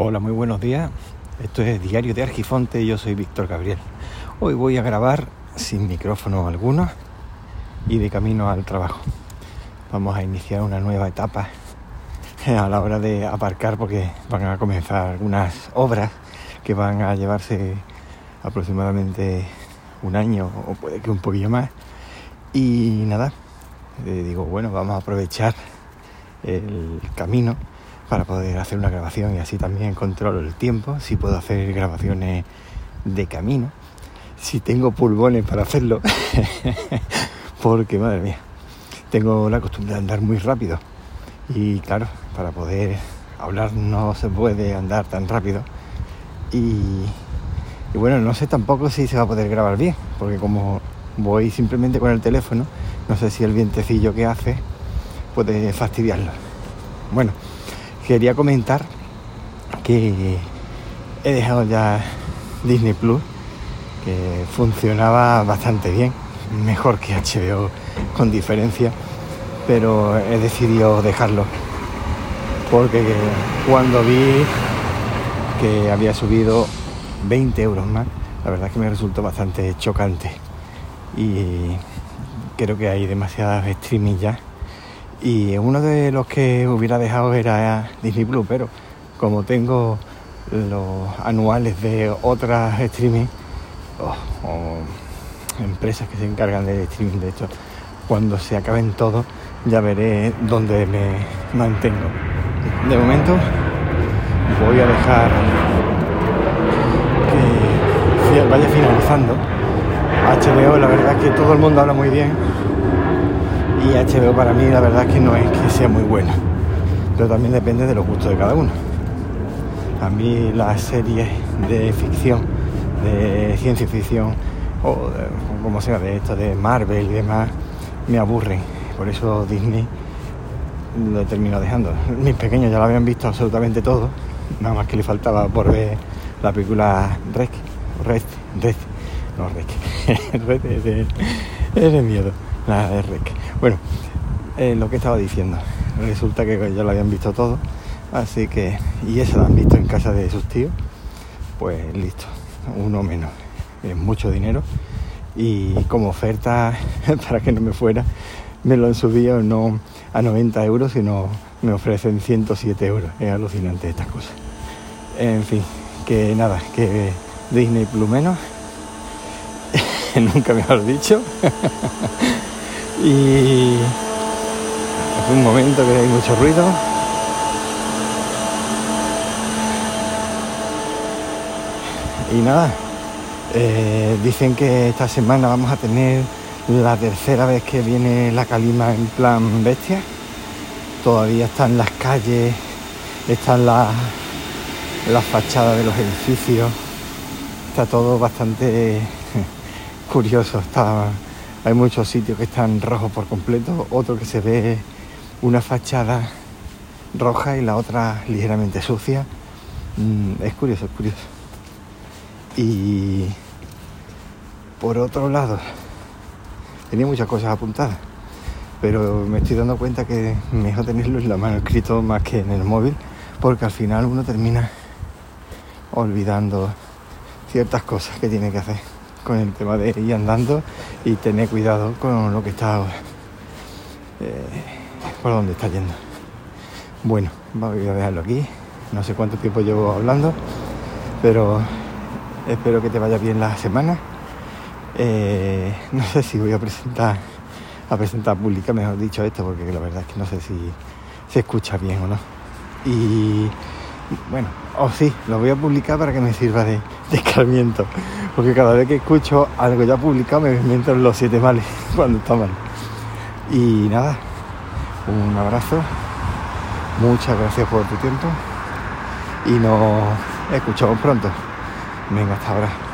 Hola, muy buenos días. Esto es Diario de Argifonte y yo soy Víctor Gabriel. Hoy voy a grabar sin micrófono alguno y de camino al trabajo. Vamos a iniciar una nueva etapa a la hora de aparcar porque van a comenzar algunas obras que van a llevarse aproximadamente un año o puede que un poquillo más. Y nada, eh, digo, bueno, vamos a aprovechar el camino para poder hacer una grabación y así también controlo el tiempo, si puedo hacer grabaciones de camino, si tengo pulmones para hacerlo, porque madre mía, tengo la costumbre de andar muy rápido y claro, para poder hablar no se puede andar tan rápido y, y bueno, no sé tampoco si se va a poder grabar bien, porque como voy simplemente con el teléfono, no sé si el vientecillo que hace puede fastidiarlo. Bueno, quería comentar que he dejado ya Disney Plus, que funcionaba bastante bien, mejor que HBO con diferencia, pero he decidido dejarlo porque cuando vi que había subido 20 euros más, la verdad es que me resultó bastante chocante y creo que hay demasiadas streaming ya y uno de los que hubiera dejado era Disney Plus, pero como tengo los anuales de otras streaming o, empresas que se encargan de streaming, de hecho, cuando se acaben todos ya veré dónde me mantengo. De momento voy a dejar que vaya finalizando. HBO, la verdad es que todo el mundo habla muy bien y HBO para mí la verdad es que no es que sea muy buena, pero también depende de los gustos de cada uno. A mí las series de ficción, de ciencia ficción, o, como sea, de esto de Marvel y demás, me aburren. Por eso Disney lo he terminado dejando. Mis pequeños ya lo habían visto absolutamente todo, nada más que le faltaba por ver la película Rec, Red, Red, no Red de, es de miedo, la de. Bueno, eh, lo que estaba diciendo, resulta que ya lo habían visto todo, así que, y eso lo han visto en casa de sus tíos, pues listo, uno menos, es mucho dinero y como oferta para que no me fuera, me lo han subido no a 90 euros, sino me ofrecen 107 euros, es alucinante estas cosas. En fin, que nada, que Disney Plus menos, nunca mejor dicho. y es un momento que hay mucho ruido. Y nada, eh, dicen que esta semana vamos a tener la tercera vez que viene la calima en plan bestia. Todavía están las calles, están las, las fachadas de los edificios. Está todo bastante curioso. Está hay muchos sitios que están rojos por completo, otro que se ve una fachada roja y la otra ligeramente sucia. Mm, es curioso, es curioso. Y por otro lado, tenía muchas cosas apuntadas, pero me estoy dando cuenta que mejor tenerlo en la mano escrito más que en el móvil, porque al final uno termina olvidando ciertas cosas que tiene que hacer con el tema de ir andando y tener cuidado con lo que está eh, por donde está yendo. Bueno, voy a dejarlo aquí. No sé cuánto tiempo llevo hablando, pero espero que te vaya bien la semana. Eh, no sé si voy a presentar a presentar pública, mejor dicho esto, porque la verdad es que no sé si se escucha bien o no. Y bueno, o sí, lo voy a publicar para que me sirva de, de porque cada vez que escucho algo ya publicado me entran los siete males cuando está mal. Y nada, un abrazo, muchas gracias por tu tiempo y nos escuchamos pronto. Venga, hasta ahora.